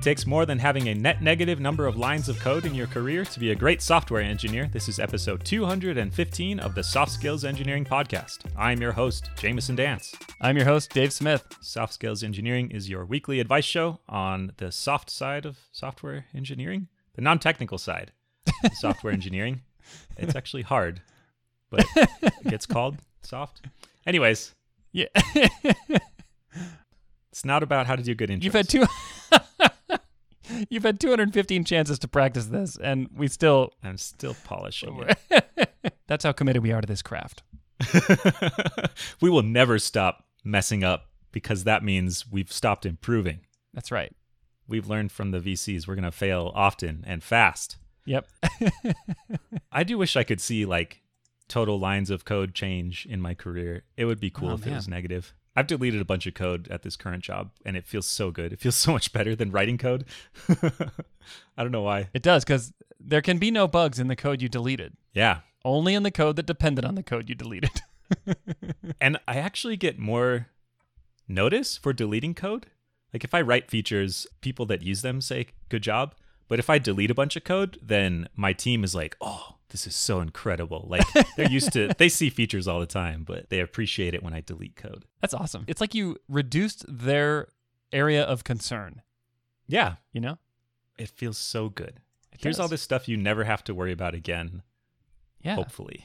It takes more than having a net negative number of lines of code in your career to be a great software engineer. This is episode 215 of the Soft Skills Engineering Podcast. I'm your host, Jamison Dance. I'm your host, Dave Smith. Soft Skills Engineering is your weekly advice show on the soft side of software engineering, the non technical side of software engineering. It's actually hard, but it gets called soft. Anyways, Yeah. it's not about how to do good intros. You've had two You've had 215 chances to practice this and we still I'm still polishing it. That's how committed we are to this craft. we will never stop messing up because that means we've stopped improving. That's right. We've learned from the VCs we're going to fail often and fast. Yep. I do wish I could see like total lines of code change in my career. It would be cool Oh, if it was negative. I've deleted a bunch of code at this current job and it feels so good. It feels so much better than writing code. I don't know why. It does cuz there can be no bugs in the code you deleted. Yeah. Only in the code that depended on the code you deleted. And I actually get more notice for deleting code. Like if I write features, people that use them say good job. But if I delete a bunch of code, then my team is like, oh, this is so incredible. Like they're used to, they see features all the time, but they appreciate it when I delete code. That's awesome. It's like you reduced their area of concern, Yeah, you know? it feels so good. It Here's all this stuff you never have to worry about again, Yeah. hopefully.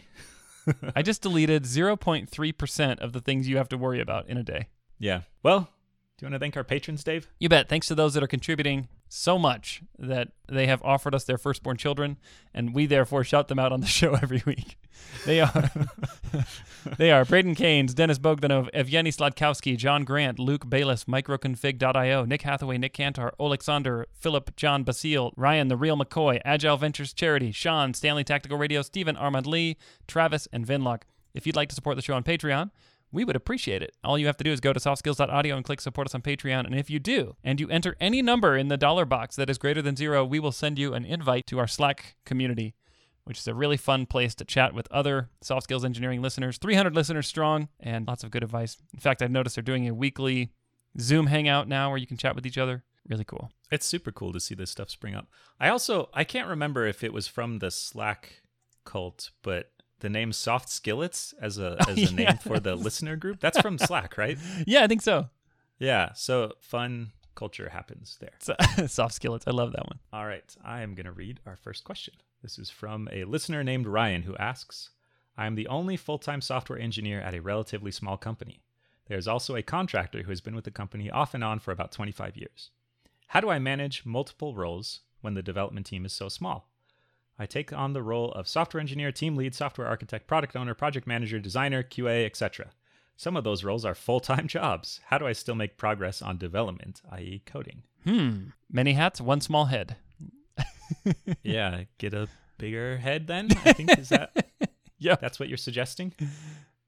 I just deleted 0.3% of the things you have to worry about in a day. Yeah. Well, do you want to thank our patrons, Dave? You bet. Thanks to those that are contributing so much that they have offered us their firstborn children, and we therefore shout them out on the show every week. They are they are Braden Keynes, Dennis Bogdanov, Evgeny Sladkowski, John Grant, Luke Bayless, MicroConfig.io, Nick Hathaway, Nick Cantor, Alexander, Philip, John Basile, Ryan, The Real McCoy, Agile Ventures Charity, Sean, Stanley Tactical Radio, Stephen, Armand Lee, Travis, and Vinlock. If you'd like to support the show on Patreon, we would appreciate it. All you have to do is go to softskills.audio and click support us on Patreon. And if you do, and you enter any number in the dollar box that is greater than zero, we will send you an invite to our Slack community, which is a really fun place to chat with other soft skills engineering listeners. 300 listeners strong and lots of good advice. In fact, I've noticed they're doing a weekly Zoom hangout now where you can chat with each other. Really cool. It's super cool to see this stuff spring up. I also I can't remember if it was from the Slack cult, but the name Soft Skillets as a as a yeah. name for the listener group, that's from Slack, right? Yeah, I think so. Yeah, so fun culture happens there. So, soft skillets. I love that one. All right, I am going to read our first question. This is from a listener named Ryan who asks I am the only full time software engineer at a relatively small company. There is also a contractor who has been with the company off and on for about 25 years. How do I manage multiple roles when the development team is so small? I take on the role of software engineer, team lead, software architect, product owner, project manager, designer, QA, etc. Some of those roles are full time jobs. How do I still make progress on development, i.e., coding? Hmm. Many hats, one small head. yeah, get a bigger head then. I think is that Yeah. that's what you're suggesting?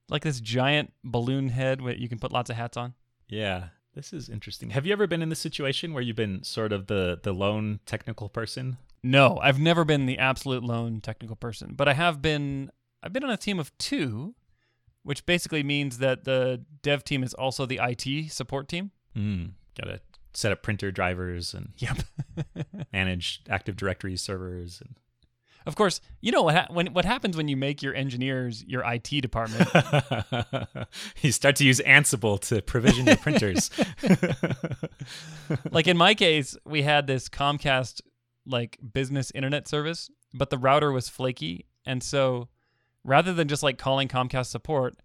Like this giant balloon head where you can put lots of hats on. Yeah. This is interesting. Have you ever been in this situation where you've been sort of the the lone technical person? No, I've never been the absolute lone technical person, but I have been I've been on a team of 2, which basically means that the dev team is also the IT support team. Hmm. Got to set up printer drivers and Yep. manage Active Directory servers and of course, you know what ha- when what happens when you make your engineers your IT department. you start to use Ansible to provision your printers. like in my case, we had this Comcast like business internet service, but the router was flaky, and so rather than just like calling Comcast support,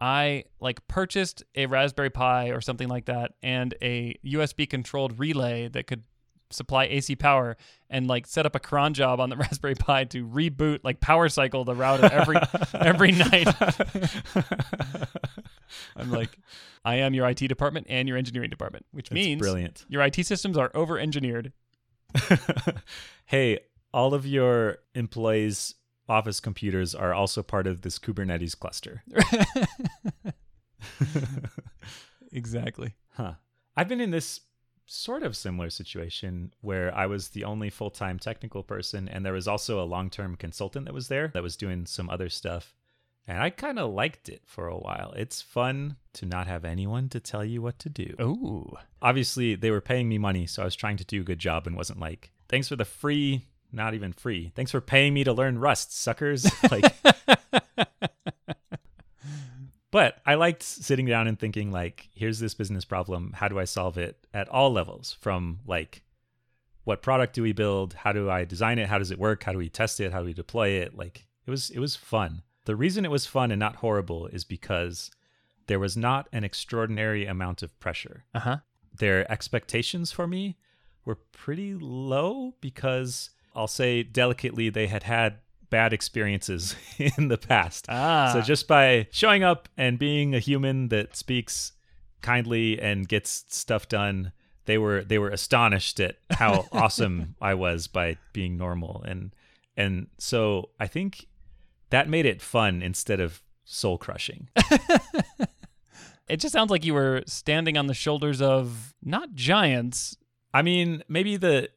I like purchased a Raspberry Pi or something like that and a USB controlled relay that could supply AC power and like set up a cron job on the Raspberry Pi to reboot like power cycle the router every every night. I'm like I am your IT department and your engineering department, which That's means brilliant. your IT systems are over engineered. hey, all of your employees' office computers are also part of this Kubernetes cluster. exactly. Huh. I've been in this sort of similar situation where I was the only full time technical person, and there was also a long term consultant that was there that was doing some other stuff. And I kind of liked it for a while. It's fun to not have anyone to tell you what to do. Ooh. Obviously, they were paying me money, so I was trying to do a good job and wasn't like, thanks for the free, not even free. Thanks for paying me to learn Rust, suckers. like, but I liked sitting down and thinking, like, here's this business problem. How do I solve it at all levels? From like, what product do we build? How do I design it? How does it work? How do we test it? How do we deploy it? Like, it was it was fun. The reason it was fun and not horrible is because there was not an extraordinary amount of pressure. Uh huh. Their expectations for me were pretty low because I'll say delicately they had had bad experiences in the past. Ah. So just by showing up and being a human that speaks kindly and gets stuff done, they were they were astonished at how awesome I was by being normal and and so I think that made it fun instead of soul crushing. it just sounds like you were standing on the shoulders of not giants. I mean, maybe the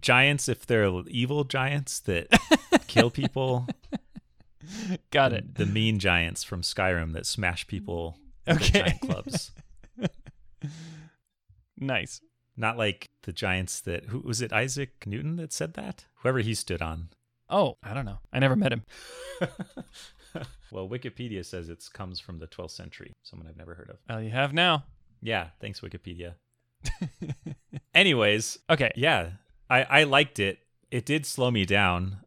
giants if they're evil giants that kill people. Got the, it. The mean giants from Skyrim that smash people with Okay. their giant clubs. Nice. Not like the giants that who was it Isaac Newton that said that? Whoever he stood on. Oh, I don't know. I never met him. well, Wikipedia says it comes from the 12th century. Someone I've never heard of. Well, you have now. Yeah, thanks Wikipedia. Anyways, Okay. yeah, I I liked it. It did slow me down,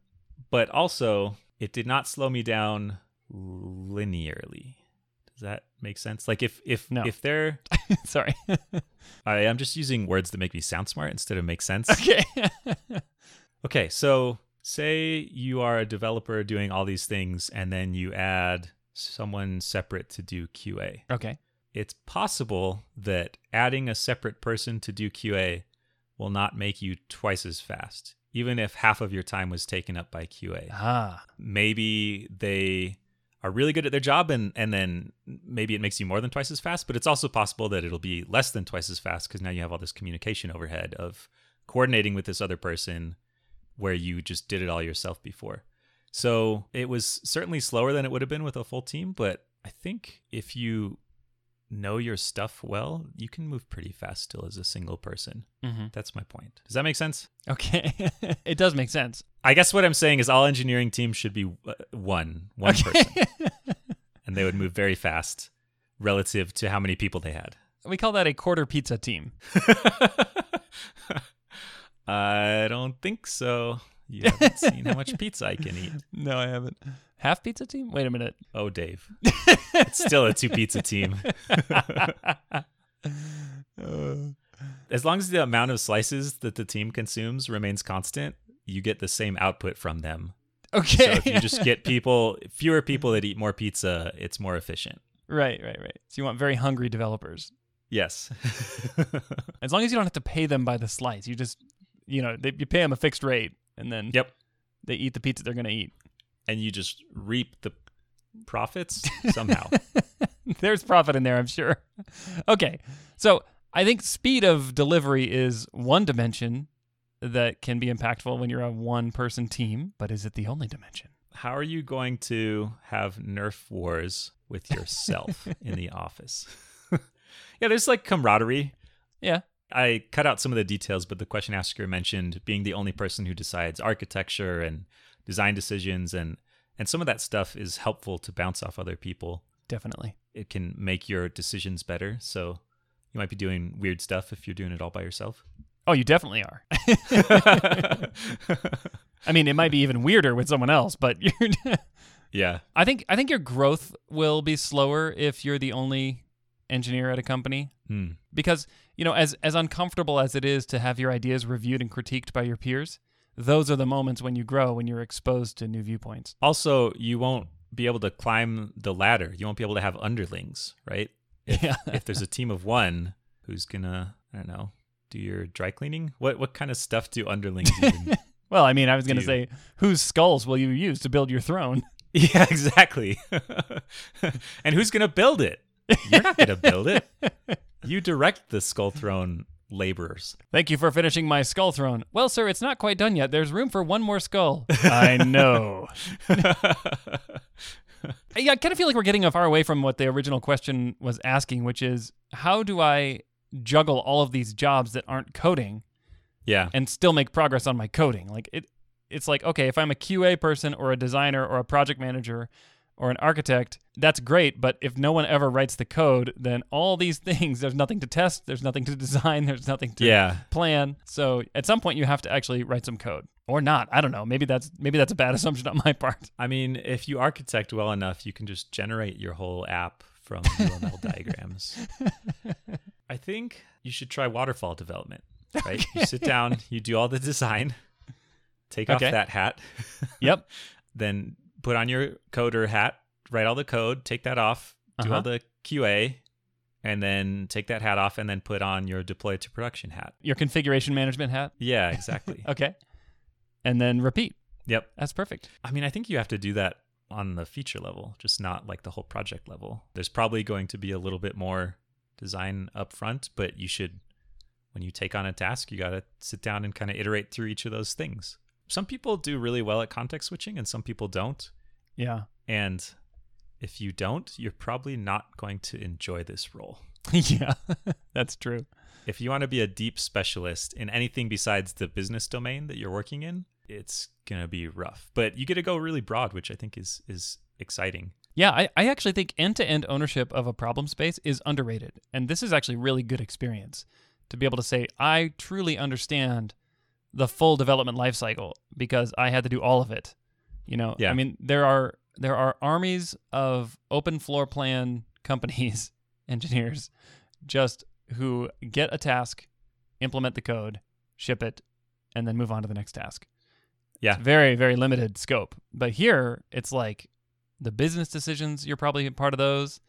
but also it did not slow me down linearly. Does that make sense? Like if if No. if they're Sorry. I am just using words that make me sound smart instead of make sense. okay. Okay, so say you are a developer doing all these things and then you add someone separate to do QA. okay. It's possible that adding a separate person to do QA will not make you twice as fast, even if half of your time was taken up by QA. Ah. Maybe they are really good at their job and and then maybe it makes you more than twice as fast, but it's also possible that it'll be less than twice as fast because now you have all this communication overhead of coordinating with this other person where you just did it all yourself before. So it was certainly slower than it would have been with a full team, but I think if you know your stuff well, you can move pretty fast still as a single person. hmm That's my point. Does that make sense? Okay. it does make sense. I guess what I'm saying is all engineering teams should be uh, one, one person, and they would move very fast relative to how many people they had. we call that a quarter pizza team. I don't think so. You haven't seen how much pizza I can eat. No, I haven't. Half pizza team? Wait a minute. Oh, Dave. It's still a two pizza team. As long as the amount of slices that the team consumes remains constant, you get the same output from them. okay. So if you just get people, fewer people that eat more pizza, it's more efficient. right, right, right. So you want very hungry developers. Yes. As long as you don't have to pay them by the slice, you just, you know, they, you pay them a fixed rate, and then Yep. they eat the pizza they're gonna eat. and you just reap the profits somehow. There's profit in there, I'm sure. Okay, so I think speed of delivery is one dimension that can be impactful when you're a one-person team, but is it the only dimension? How are you going to have Nerf wars with yourself in the office? yeah, there's like camaraderie. Yeah. I cut out some of the details, but the question asker mentioned being the only person who decides architecture and design decisions and and some of that stuff is helpful to bounce off other people. Definitely. It can make your decisions better. So you might be doing weird stuff if you're doing it all by yourself. Oh, you definitely are. I mean, it might be even weirder with someone else, but you're yeah. I think I think your growth will be slower if you're the only engineer at a company Hmm. because you know as as uncomfortable as it is to have your ideas reviewed and critiqued by your peers those are the moments when you grow when you're exposed to new viewpoints Also, you won't be able to climb the ladder. You won't be able to have underlings, right? If, Yeah. if there's a team of one who's gonna, I don't know, do your dry cleaning. What what kind of stuff do underlings even? well i mean i was going to Do- say whose skulls will you use to build your throne yeah, exactly. and who's gonna build it? You're not gonna build it. You direct the skull throne laborers. thank you for finishing my skull throne well sir it's not quite done yet there's room for one more skull i know yeah, I kind of feel like we're getting far away from what the original question was asking, which is how do I juggle all of these jobs that aren't coding yeah. and still make progress on my coding? Like it it's like, okay, if I'm a QA person or a designer or a project manager or an architect, that's great. But if no one ever writes the code, then all these things, there's nothing to test, there's nothing to design, there's nothing to Yeah. plan. So at some point you have to actually write some code. Or not. I don't know. Maybe that's maybe that's a bad assumption on my part. I mean, if you architect well enough, you can just generate your whole app from UML diagrams. I think you should try waterfall development, right? You sit down, you do all the design, take Okay. off that hat, Yep. then put on your coder hat, write all the code, take that off, do Uh-huh. all the QA, and then take that hat off and then put on your deploy to production hat. Your configuration management hat. Yeah, exactly. Okay. And then repeat. yep. That's perfect. I mean, I think you have to do that on the feature level, just not like the whole project level. There's probably going to be a little bit more design up front, but you should, when you take on a task, you got to sit down and kind of iterate through each of those things. Some people do really well at context switching and some people don't. Yeah. And if you don't, you're probably not going to enjoy this role. yeah. that's true. If you want to be a deep specialist in anything besides the business domain that you're working in, it's going to be rough. But you get to go really broad, which I think is is exciting. Yeah, I, I actually think end to end ownership of a problem space is underrated. And this is actually really good experience to be able to say, I truly understand the full development lifecycle because I had to do all of it. You know, Yeah. I mean, there are there are armies of open floor plan companies, engineers, just who get a task, implement the code, ship it, and then move on to the next task. Yeah. It's very, very limited scope. But here it's like the business decisions, you're probably part of those.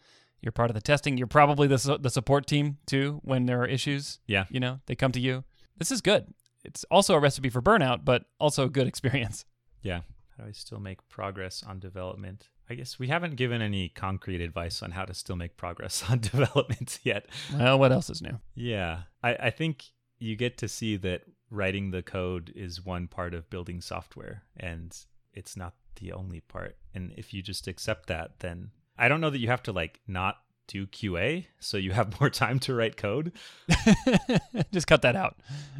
You're part of the testing. You're probably the, su- the support team too when there are issues. Yeah. You know, they come to you. This is good. It's also a recipe for burnout, but also a good experience. Yeah. How do I still make progress on development? I guess we haven't given any concrete advice on how to still make progress on development yet. Well, what else is new? Yeah. I, I think you get to see that writing the code is one part of building software and it's not the only part. And if you just accept that, then I don't know that you have to like not do QA so you have more time to write code. just cut that out.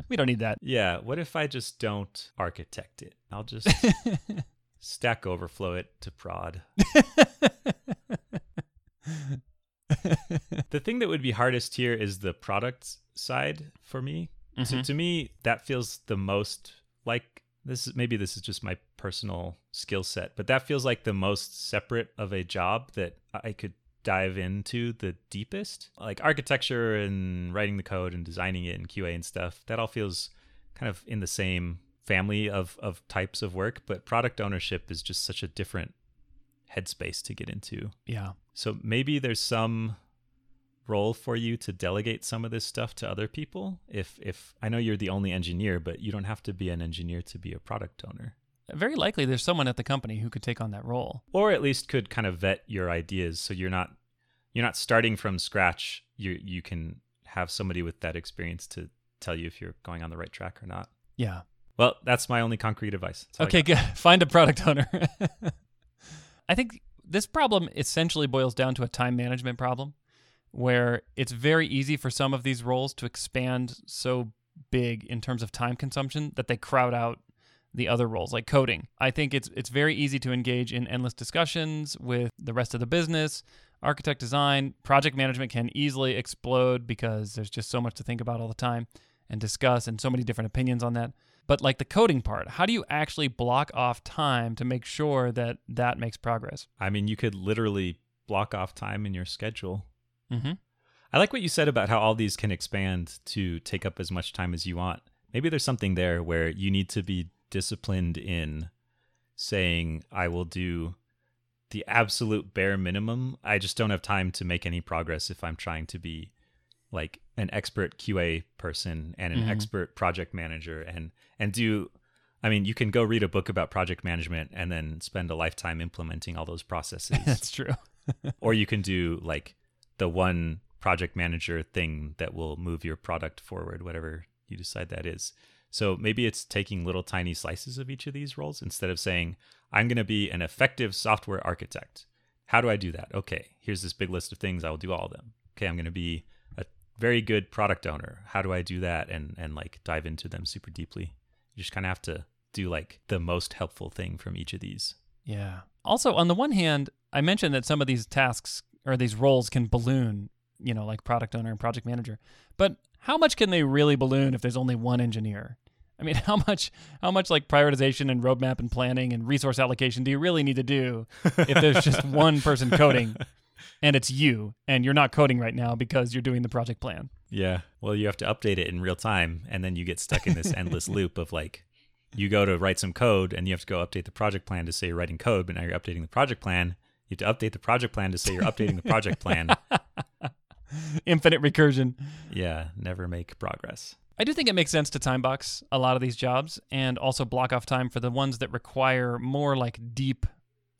We don't need that. Yeah. What if I just don't architect it? I'll just stack overflow it to prod. the thing that would be hardest here is the product side for me. So Mhm. to me, that feels the most like this is maybe this is just my personal skill set, but that feels like the most separate of a job that I could dive into the deepest. Like architecture and writing the code and designing it and QA and stuff, that all feels kind of in the same family of of types of work, but product ownership is just such a different headspace to get into. yeah. So maybe there's some role for you to delegate some of this stuff to other people. If if I know you're the only engineer, but you don't have to be an engineer to be a product owner. Very likely there's someone at the company who could take on that role. Or at least could kind of vet your ideas so you're not you're not starting from scratch. You you can have somebody with that experience to tell you if you're going on the right track or not. Yeah. Well, that's my only concrete advice. Okay, good. Find a product owner. I think this problem essentially boils down to a time management problem where it's very easy for some of these roles to expand so big in terms of time consumption that they crowd out the other roles like coding. I think it's it's very easy to engage in endless discussions with the rest of the business. Architect design, project management can easily explode because there's just so much to think about all the time and discuss and so many different opinions on that. But like the coding part, how do you actually block off time to make sure that that makes progress? I mean, you could literally block off time in your schedule Mm-hmm. I like what you said about how all these can expand to take up as much time as you want. Maybe there's something there where you need to be disciplined in saying, I will do the absolute bare minimum. I just don't have time to make any progress if I'm trying to be like an expert QA person and an Mhm. expert project manager and and do I mean, you can go read a book about project management and then spend a lifetime implementing all those processes That's true. or you can do like the one project manager thing that will move your product forward whatever you decide that is so maybe it's taking little tiny slices of each of these roles instead of saying i'm going to be an effective software architect How do I do that? Okay, here's this big list of things. I will do all of them. Okay, I'm going to be a very good product owner. How do I do that and and like dive into them super deeply? You just kind of have to do like the most helpful thing from each of these. Yeah. Also, on the one hand, I mentioned that some of these tasks or these roles can balloon, you know, like product owner and project manager. But how much can they really balloon if there's only one engineer? I mean, how much how much like prioritization and roadmap and planning and resource allocation do you really need to do if there's just one person coding and it's you and you're not coding right now because you're doing the project plan? Yeah. Well, you have to update it in real time and then you get stuck in this endless loop of like you go to write some code and you have to go update the project plan to say you're writing code, but now you're updating the project plan. You have to update the project plan to say you're updating the project plan. Infinite recursion. Yeah, never make progress. I do think it makes sense to time box a lot of these jobs and also block off time for the ones that require more like deep,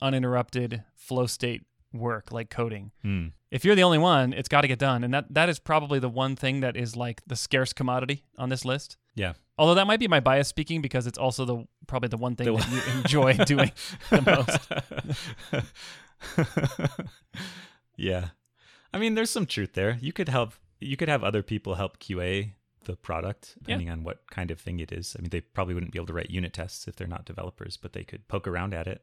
uninterrupted flow state work, like coding. Hmm. If you're the only one, it's got to get done. And that, that is probably the one thing that is like the scarce commodity on this list. Yeah. Although that might be my bias speaking because it's also the probably the one thing The that you enjoy doing the most. yeah. I mean, there's some truth there. You could help you could have other people help QA the product depending on what kind of thing it is. I mean, they probably wouldn't be able to write unit tests if they're not developers, but they could poke around at it.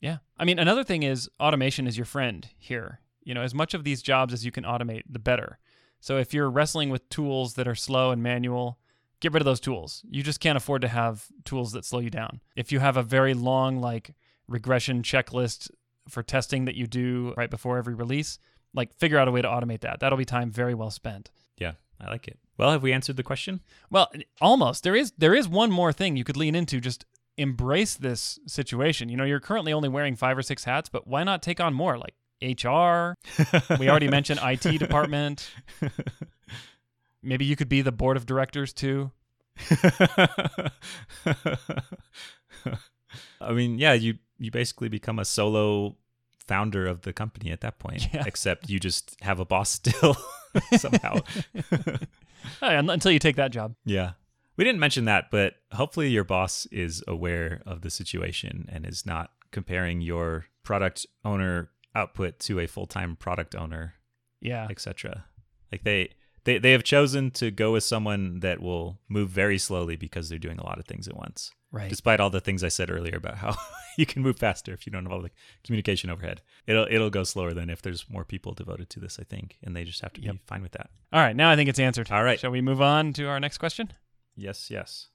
Yeah. I mean, another thing is automation is your friend here. You know, as much of these jobs as you can automate, the better. So if you're wrestling with tools that are slow and manual, get rid of those tools. You just can't afford to have tools that slow you down. If you have a very long, like, regression checklist for testing that you do right before every release, like, figure out a way to automate that. That'll be time very well spent. Yeah, I like it. Well, have we answered the question? Well, almost. There is there is one more thing you could lean into. Just embrace this situation. You know, you're currently only wearing five or six hats, but why not take on more? Like HR. we already mentioned IT department. Maybe you could be the board of directors too. I mean, yeah, you you basically become a solo founder of the company at that point, Yeah. except you just have a boss still somehow. Until you take that job. yeah. We didn't mention that, but hopefully your boss is aware of the situation and is not comparing your product owner output to a full-time product owner, Yeah. etc. Like they they they have chosen to go with someone that will move very slowly because they're doing a lot of things at once. Right. despite all the things I said earlier about how you can move faster if you don't have all the communication overhead. It'll it'll go slower than if there's more people devoted to this, I think, and they just have to Yep. be fine with that. All right. Now I think it's answered. All right. Shall we move on to our next question? Yes, yes.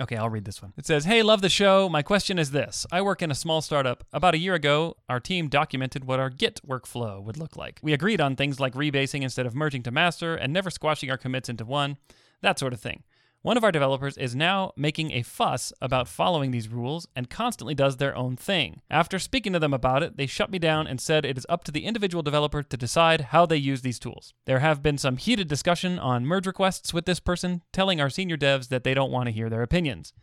Okay, I'll read this one. It says, Hey, love the show. My question is this I work in a small startup. About a year ago, our team documented what our Git workflow would look like. We agreed on things like rebasing instead of merging to master and never squashing our commits into one, that sort of thing. One of our developers is now making a fuss about following these rules and constantly does their own thing. After speaking to them about it, they shut me down and said it is up to the individual developer to decide how they use these tools. There have been some heated discussion on merge requests with this person, telling our senior devs that they don't want to hear their opinions.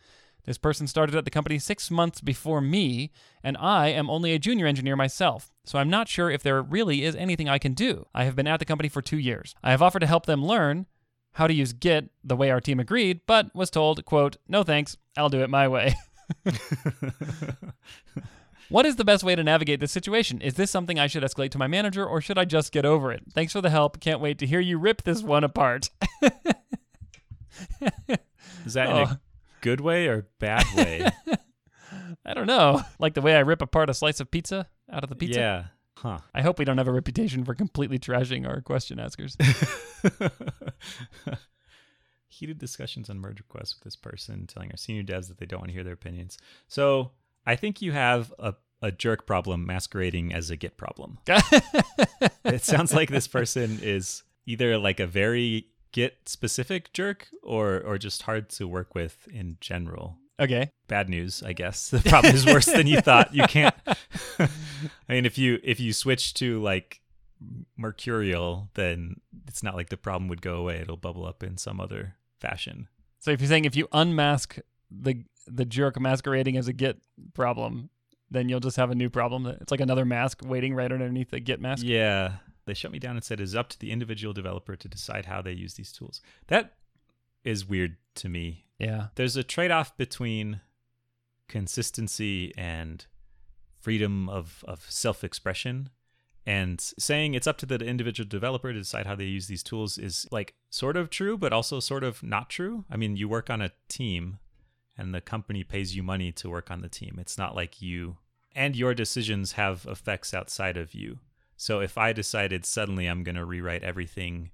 This person started at the company six months before me, and I am only a junior engineer myself, so I'm not sure if there really is anything I can do. I have been at the company for two years. I have offered to help them learn how to use Git the way our team agreed, but was told, quote, no thanks, I'll do it my way. What is the best way to navigate this situation? Is this something I should escalate to my manager or should I just get over it? Thanks for the help. Can't wait to hear you rip this one apart. Is that in Oh. a good way or bad way? I don't know. Like the way I rip apart a slice of pizza out of the pizza? Yeah. Huh. I hope we don't have a reputation for completely trashing our question askers. Heated discussions on merge requests with this person, telling our senior devs that they don't want to hear their opinions. So I think you have a, a jerk problem masquerading as a Git problem. it sounds like this person is either like a very Git specific jerk or or just hard to work with in general. okay. Bad news, I guess. The problem is worse than you thought. You can't I mean if you if you switch to like mercurial, then it's not like the problem would go away. It'll bubble up in some other fashion. So if you're saying if you unmask the the jerk masquerading as a Git problem, then you'll just have a new problem. It's like another mask waiting right underneath the Git mask. Yeah. They shut me down and said it is up to the individual developer to decide how they use these tools. That is weird to me. Yeah. There's a trade off between consistency and freedom of, of self expression. And saying it's up to the individual developer to decide how they use these tools is like sort of true, but also sort of not true. I mean, you work on a team and the company pays you money to work on the team. It's not like you and your decisions have effects outside of you. So if I decided suddenly I'm going to rewrite everything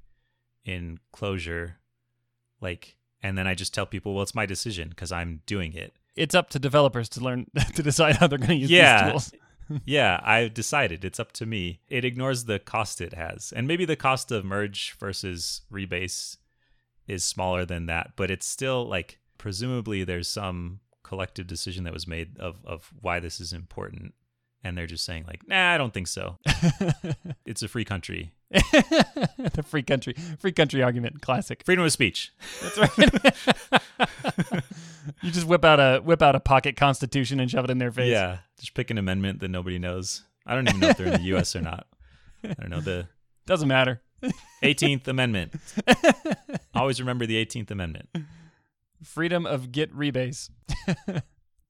in Clojure, like, and then I just tell people, well, it's my decision because I'm doing it. It's up to developers to learn to decide how they're going to use Yeah. these tools. yeah, I've decided it's up to me. It ignores the cost it has. And maybe the cost of merge versus rebase is smaller than that, but it's still like presumably there's some collective decision that was made of of why this is important. And they're just saying like, "Nah, I don't think so. It's a free country. the free country, free country argument, classic. Freedom of speech." That's right. you just whip out a whip out a pocket constitution and shove it in their face. Yeah, just pick an amendment that nobody knows. I don't even know if they're in the US or not. I don't know the doesn't matter. 18th Amendment. Always remember the 18th Amendment. Freedom of git rebase.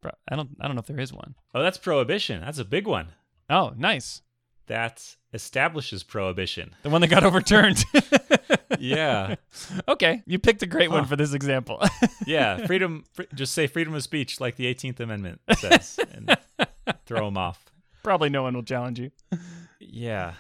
I don't I don't know if there is one. Oh, that's prohibition. That's a big one. Oh, nice. That establishes prohibition. The one that got overturned. Yeah. okay, you picked a great one for this example. Yeah. Freedom, fr- just say freedom of speech like the 18th Amendment says and throw them off. Probably no one will challenge you. Yeah.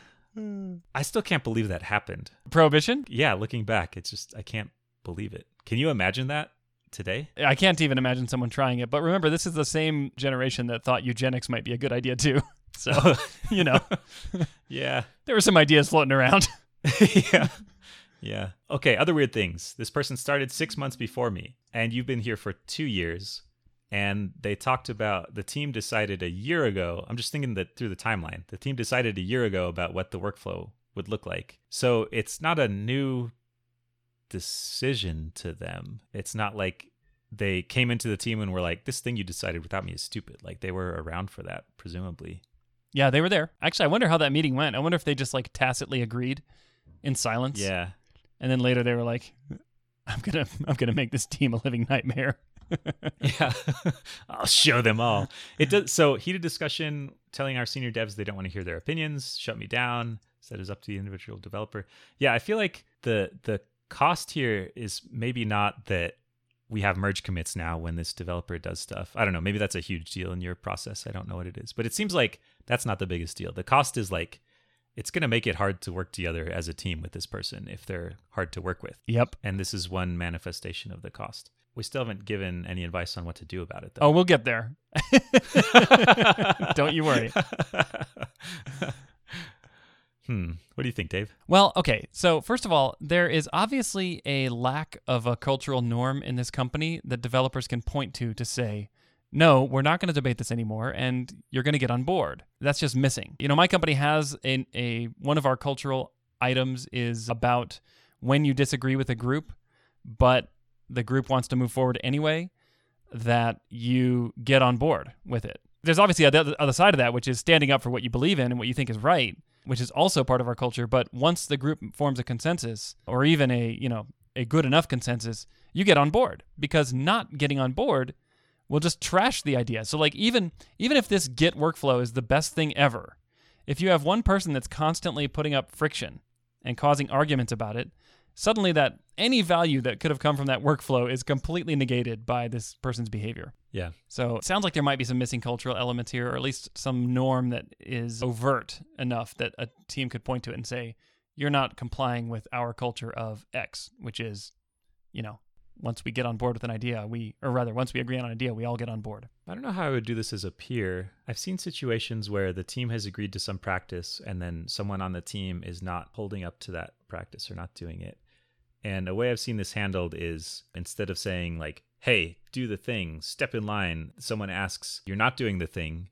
I still can't believe that happened. Prohibition? Yeah. Looking back, it's just, I can't believe it. Can you imagine that today? I can't even imagine someone trying it. But remember, this is the same generation that thought eugenics might be a good idea too. So, you know, Yeah. there were some ideas floating around. yeah. Yeah. Okay. Other weird things. This person started six months before me, and you've been here for two years. And they talked about the team decided a year ago. I'm just thinking that through the timeline, the team decided a year ago about what the workflow would look like. So it's not a new decision to them. It's not like they came into the team and were like, this thing you decided without me is stupid. Like they were around for that, presumably. Yeah, they were there. Actually, I wonder how that meeting went. I wonder if they just like tacitly agreed in silence. Yeah. And then later they were like, I'm gonna I'm gonna make this team a living nightmare. Yeah, I'll show them all. It does. So heated discussion, telling our senior devs they don't want to hear their opinions, shut me down. Said is up to the individual developer. Yeah, I feel like the the cost here is maybe not that we have merge commits now when this developer does stuff. I don't know. Maybe that's a huge deal in your process. I don't know what it is, but it seems like that's not the biggest deal. The cost is like it's going to make it hard to work together as a team with this person if they're hard to work with. Yep. And this is one manifestation of the cost. We still haven't given any advice on what to do about it, though. Oh, we'll get there. Don't you worry. hmm. What do you think, Dave? Well, okay. So, first of all, there is obviously a lack of a cultural norm in this company that developers can point to to say, no, we're not going to debate this anymore, and you're going to get on board. That's just missing. You know, my company has a, a one of our cultural items is about when you disagree with a group, but the group wants to move forward anyway, that you get on board with it. There's obviously the other- other side of that, which is standing up for what you believe in and what you think is right, which is also part of our culture. But once the group forms a consensus, or even a you know a good enough consensus, you get on board because not getting on board will just trash the idea. So like even even if this Git workflow is the best thing ever, if you have one person that's constantly putting up friction and causing arguments about it, suddenly that any value that could have come from that workflow is completely negated by this person's behavior. Yeah. So it sounds like there might be some missing cultural elements here, or at least some norm that is overt enough that a team could point to it and say, you're not complying with our culture of X, which is, you know, once we get on board with an idea, we, or rather, once we agree on an idea, we all get on board. I don't know how I would do this as a peer. I've seen situations where the team has agreed to some practice and then someone on the team is not holding up to that practice or not doing it. And a way I've seen this handled is instead of saying, like, hey, do the thing, step in line, someone asks, you're not doing the thing.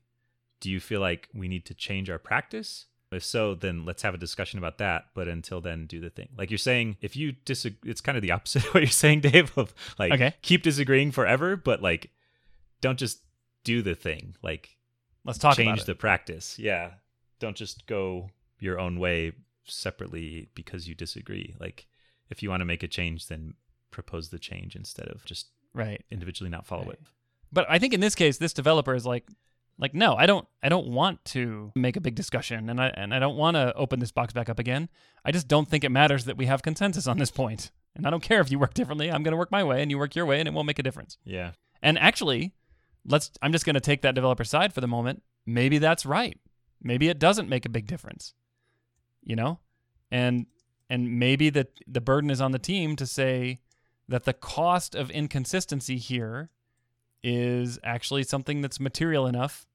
Do you feel like we need to change our practice? If so, then let's have a discussion about that. But until then, do the thing. Like you're saying, if you disagree, it's kind of the opposite of what you're saying, Dave, of like, Okay. keep disagreeing forever, but like, don't just do the thing. Like, Let's talk change about it. the practice. Yeah. Don't just go your own way separately because you disagree. Like, if you want to make a change, then propose the change instead of just right. individually not follow Right. it. But I think in this case, this developer is like, Like no, I don't I don't want to make a big discussion and I and I don't want to open this box back up again. I just don't think it matters that we have consensus on this. And I don't care if you work differently. I'm going to work my way and you work your way and it won't make a difference. Yeah. And actually, let's I'm just going to take that developer side for the moment. Maybe that's right. Maybe it doesn't make a big difference. You know? And and maybe the the burden is on the team to say that the cost of inconsistency here is actually something that's material enough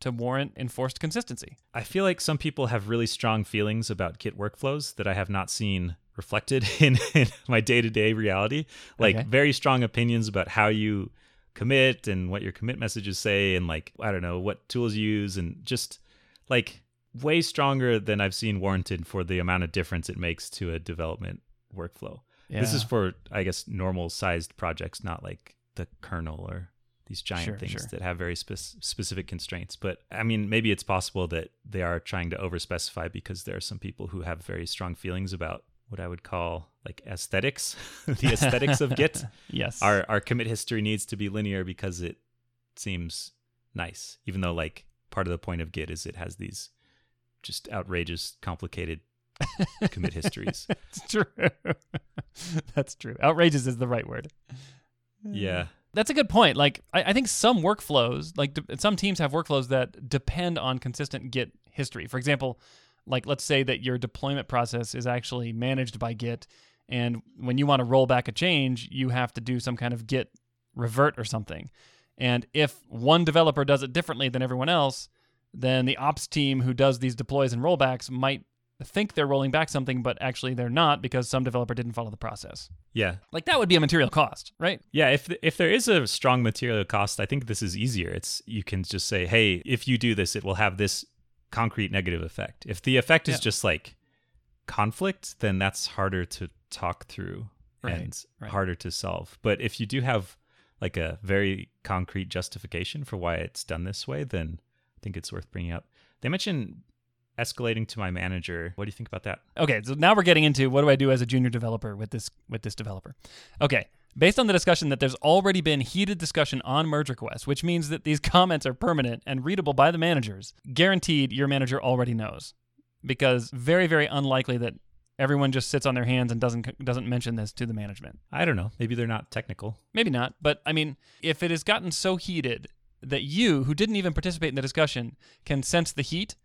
to warrant enforced consistency. I feel like some people have really strong feelings about Git workflows that I have not seen reflected in, in my day to day reality. Like Okay. very strong opinions about how you commit and what your commit messages say, and like, I don't know, what tools you use, and just like way stronger than I've seen warranted for the amount of difference it makes to a development workflow. This is for, I guess, normal sized projects, not like the kernel or these giant Sure, things sure. that have very spec- specific constraints. But I mean, maybe it's possible that they are trying to overspecify because there are some people who have very strong feelings about what I would call like aesthetics, the aesthetics of Git. yes. Our our commit history needs to be linear because it seems nice, even though like part of the point of Git is it has these just outrageous, complicated commit histories. That's true. That's true. Outrageous is the right word. Yeah. That's a good point. Like, I, I think some workflows, like de- some teams have workflows that depend on consistent Git history. For example, like let's say that your deployment process is actually managed by Git, and when you want to roll back a change, you have to do some kind of Git revert or something. And if one developer does it differently than everyone else, then the ops team who does these deploys and rollbacks might think they're rolling back something, but actually they're not because some developer didn't follow the process. Yeah. Like that would be a material cost, right? Yeah, if if there is a strong material cost, I think this is easier. It's you can just say, "Hey, if you do this, it will have this concrete negative effect." If the effect is Yeah. just like conflict, then that's harder to talk through Right, and right. harder to solve. But if you do have like a very concrete justification for why it's done this way, then I think it's worth bringing up. They mentioned escalating to my manager. What do you think about that? Okay, so now we're getting into what do I do as a junior developer with this with this developer. Okay, based on the discussion that there's already been heated discussion on merge requests, which means that these comments are permanent and readable by the managers. Guaranteed, your manager already knows, because very very unlikely that everyone just sits on their hands and doesn't doesn't mention this to the management. I don't know. Maybe they're not technical. Maybe not, but I mean, if it has gotten so heated that you, who didn't even participate in the discussion, can sense the heat,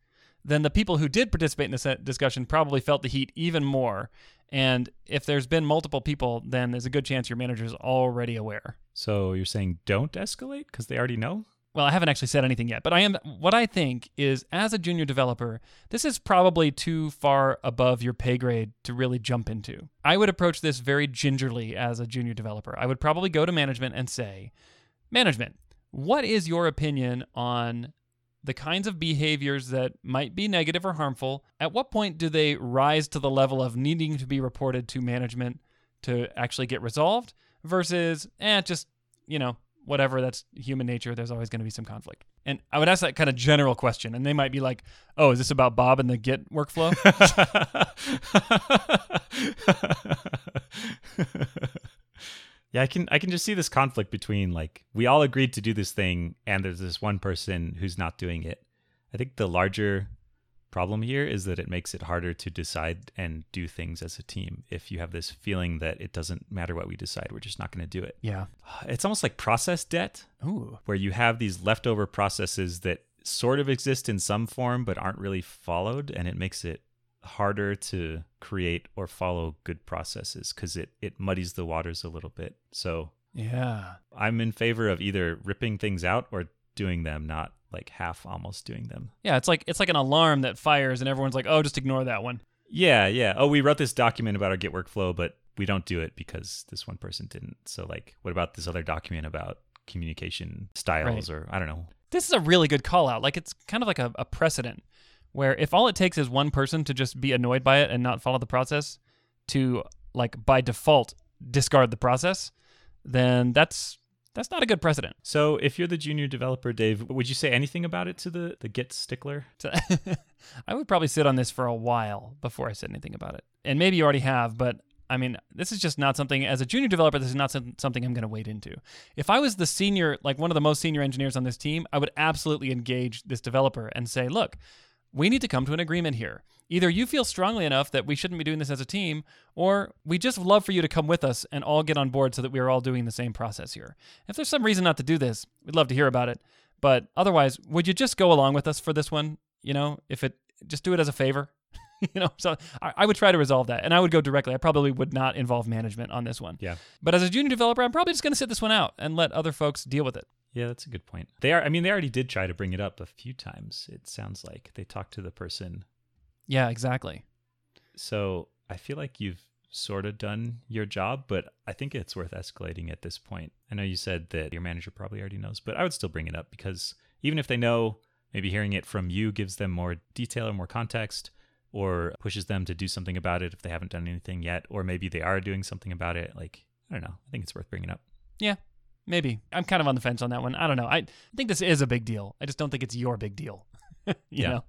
then the people who did participate in uh, discussion probably felt the heat even more. And if there's been multiple people, then there's a good chance your manager is already aware. So you're saying don't escalate because they already know? Well, I haven't actually said anything yet, but I am. What I think is, as a junior developer, this is probably too far above your pay grade to really jump into. I would approach this very gingerly as a junior developer. I would probably go to management and say, Management, what is your opinion on the kinds of behaviors that might be negative or harmful? At what point do they rise to the level of needing to be reported to management to actually get resolved versus, eh, just, you know, whatever, that's human nature. There's always going to be some conflict. And I would ask that kind of general question, and they might be like, oh, is this about Bob and the Git workflow? yeah, I can I can just see this conflict between like we all agreed to do this thing and there's this one person who's not doing it. I think the larger problem here is that it makes it harder to decide and do things as a team if you have this feeling that it doesn't matter what we decide, we're just not going to do it. yeah. It's almost like process debt Ooh. where you have these leftover processes that sort of exist in some form but aren't really followed and it makes it harder to create or follow good processes because it, it muddies the waters a little bit. So Yeah. i'm in favor of either ripping things out or doing them not like half almost doing them. Yeah, it's like it's like an alarm that fires and everyone's like, "Oh, just ignore that one." yeah yeah. Oh we wrote this document about our git workflow but we don't do it because this one person didn't. So like what about this other document about communication styles or i don't know. This is a really good call out. Like it's kind of like a, a precedent where if all it takes is one person to just be annoyed by it and not follow the process to like by default discard the process, then that's that's not a good precedent. So, if you're the junior developer, Dave, would you say anything about it to the the Git stickler? I would probably sit on this for a while before I said anything about it. And maybe you already have, but I mean, this is just not something, as a junior developer, this is not some- something I'm going to wade into. If I was the senior, like one of the most senior engineers on this team, I would absolutely engage this developer and say, look, we need to come to an agreement here. Either you feel strongly enough that we shouldn't be doing this as a team, or we just love for you to come with us and all get on board so that we are all doing the same process here. If there's some reason not to do this, we'd love to hear about it. But otherwise, would you just go along with us for this one? You know, if it just do it as a favor. you know, so I, I would try to resolve that, and I would go directly. I probably would not involve management on this one. Yeah. But as a junior developer, I'm probably just going to sit this one out and let other folks deal with it. Yeah, that's a good point. They are I mean they already did try to bring it up a few times. It sounds like they talked to the person. Yeah, exactly. So, I feel like you've sort of done your job, but I think it's worth escalating at this point. I know you said that your manager probably already knows, but I would still bring it up because even if they know, maybe hearing it from you gives them more detail or more context or pushes them to do something about it if they haven't done anything yet, or maybe they are doing something about it. Like, I don't know. I think it's worth bringing up. Yeah, maybe. I'm kind of on the fence on that one. I don't know. I think this is a big deal. I just don't think it's your big deal. you Yeah. know?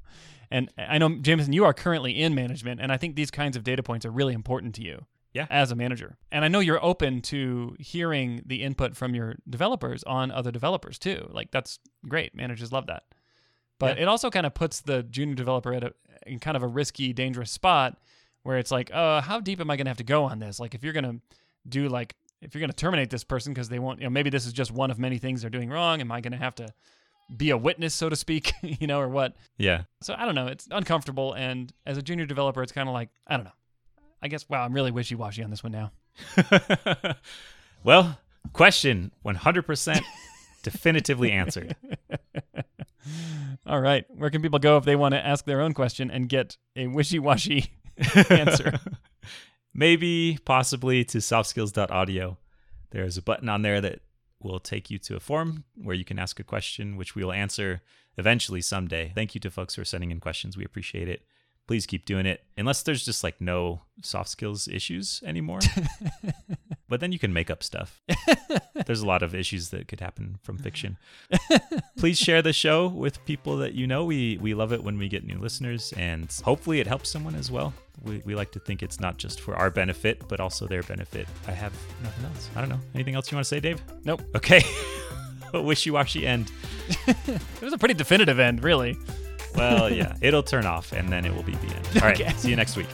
And I know, Jamison, you are currently in management, and I think these kinds of data points are really important to you. Yeah. As a manager. And I know you're open to hearing the input from your developers on other developers too. Like that's great. Managers love that. But Yeah. it also kind of puts the junior developer at a in kind of a risky, dangerous spot where it's like, uh, how deep am I gonna have to go on this? Like if you're gonna do like if you're gonna terminate this person because they won't you know, maybe this is just one of many things they're doing wrong, am I gonna have to be a witness, so to speak, you know, or what? Yeah. So I don't know. It's uncomfortable, and as a junior developer, it's kind of like I don't know. I guess wow, I'm really wishy washy on this one now. well, question 100% definitively answered. All right, where can people go if they want to ask their own question and get a wishy washy answer? Maybe, possibly to softskills.audio. There's a button on there that will take you to a form where you can ask a question, which we will answer eventually someday. Thank you to folks who are sending in questions. We appreciate it. Please keep doing it, unless there's just like no soft skills issues anymore. but then you can make up stuff. there's a lot of issues that could happen from fiction. Please share the show with people that you know. We we love it when we get new listeners, and hopefully it helps someone as well. We, we like to think it's not just for our benefit, but also their benefit. I have nothing else. I don't know. Anything else you want to say, Dave? Nope. Okay. Wishy washy end. It was a pretty definitive end, really. Well, yeah, it'll turn off and then it will be the end. All right. Okay. See you next week.